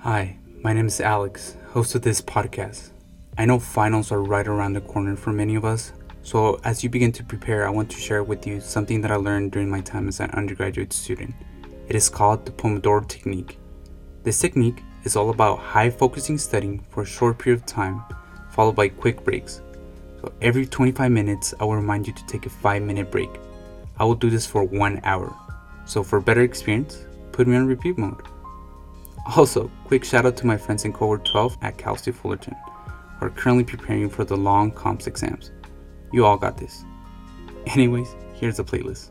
Hi, my name is Alex, host of this podcast. I know finals are right around the corner for many of us, so as you begin to prepare, I want to share with you something that I learned during my time as an undergraduate student. It is called the Pomodoro Technique. This technique is all about high focusing studying for a short period of time, followed by quick breaks. So every 25 minutes, I will remind you to take a 5 minute break. I will do this for one hour. So for better experience, put me on repeat mode. Also, quick shout out to my friends in cohort 12 at Cal State Fullerton who are currently preparing for the long comps exams. You all got this. Anyways, here's the playlist.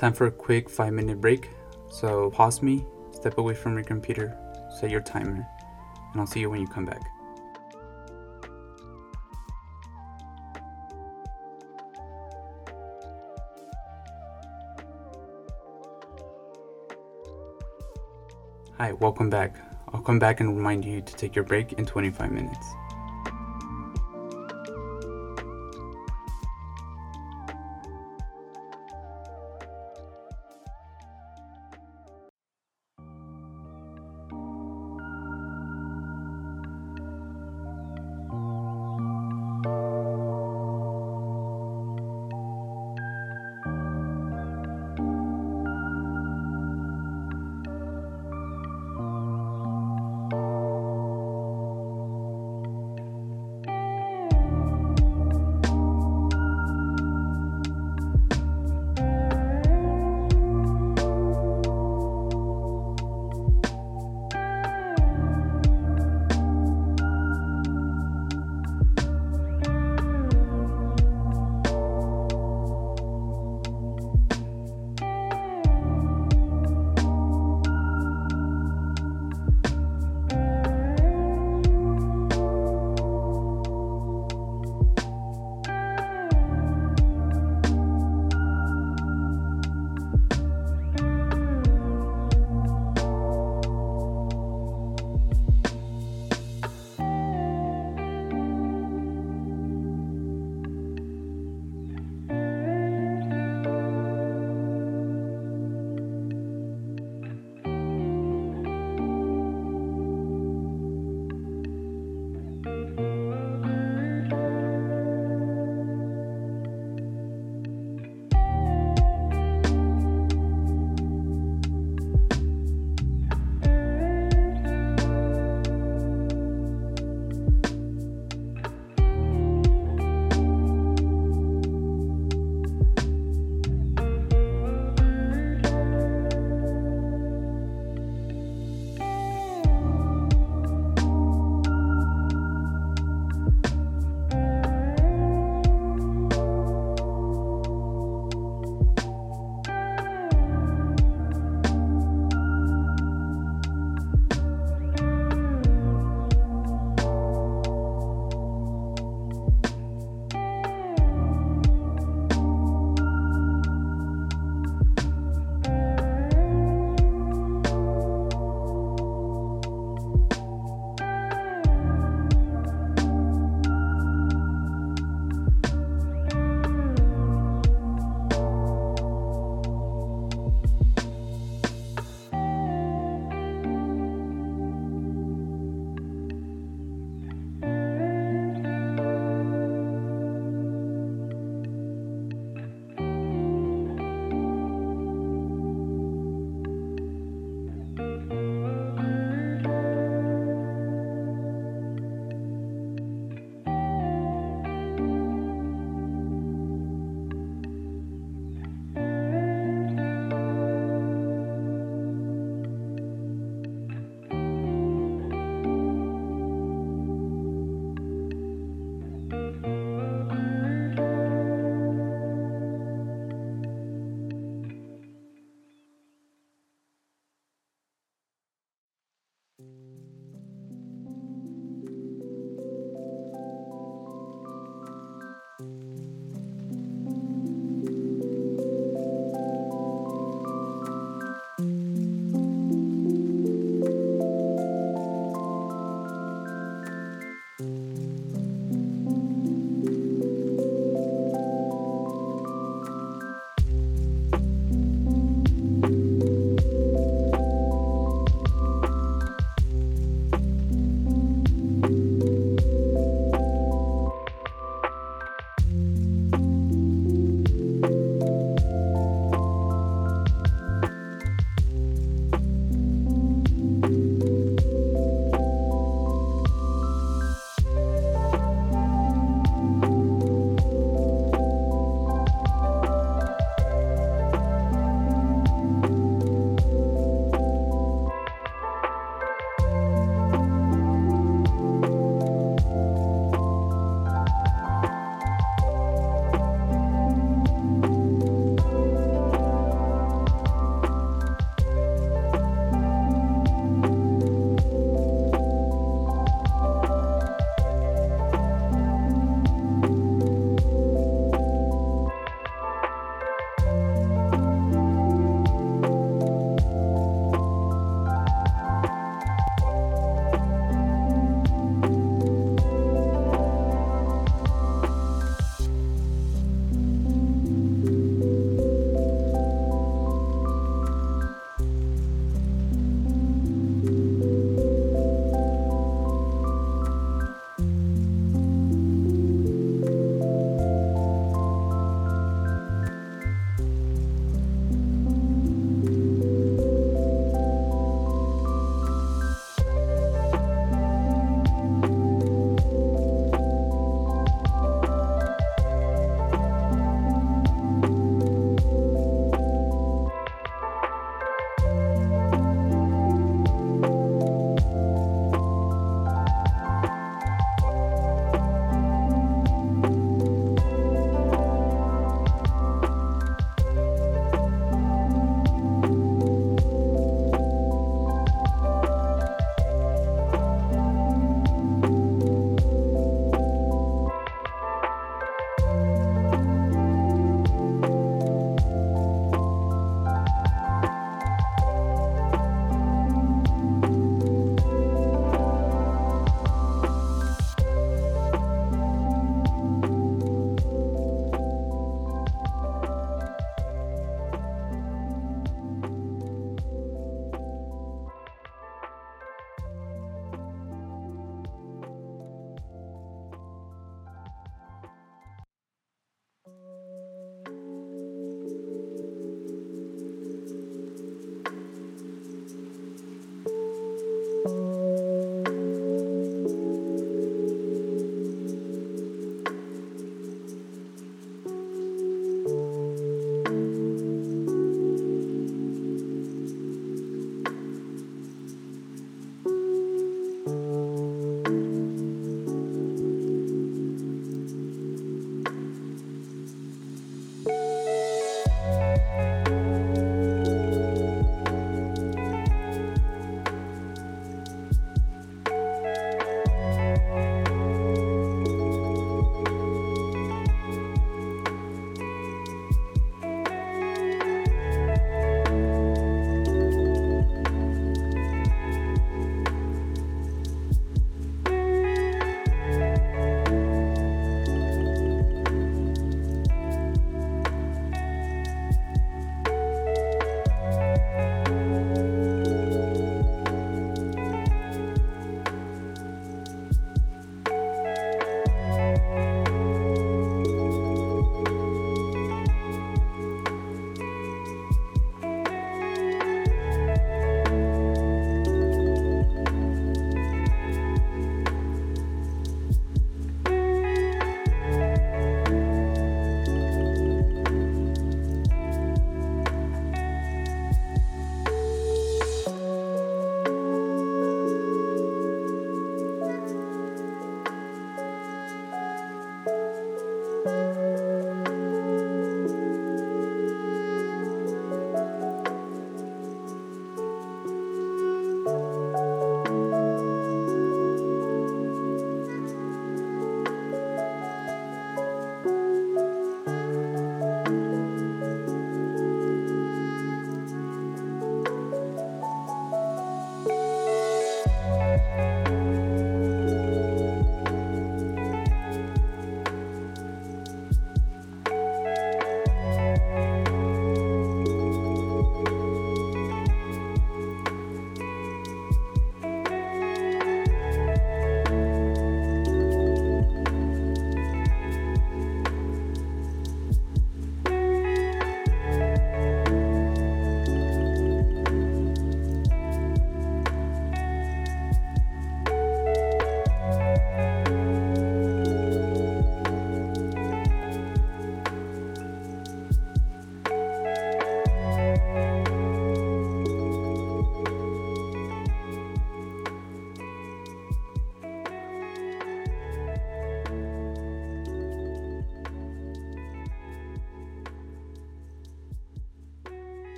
Time for a quick five minute break. So pause me, step away from your computer, set your timer, and I'll see you when you come back. Hi, welcome back. I'll come back and remind you to take your break in 25 minutes.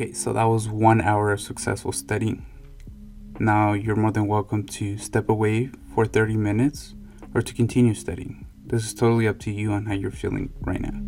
Okay, so that was one hour of successful studying. Now you're more than welcome to step away for 30 minutes or to continue studying. This is totally up to you on how you're feeling right now.